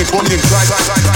it, one it, right, right.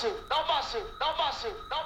passe, dá um passe, dá um passe, dá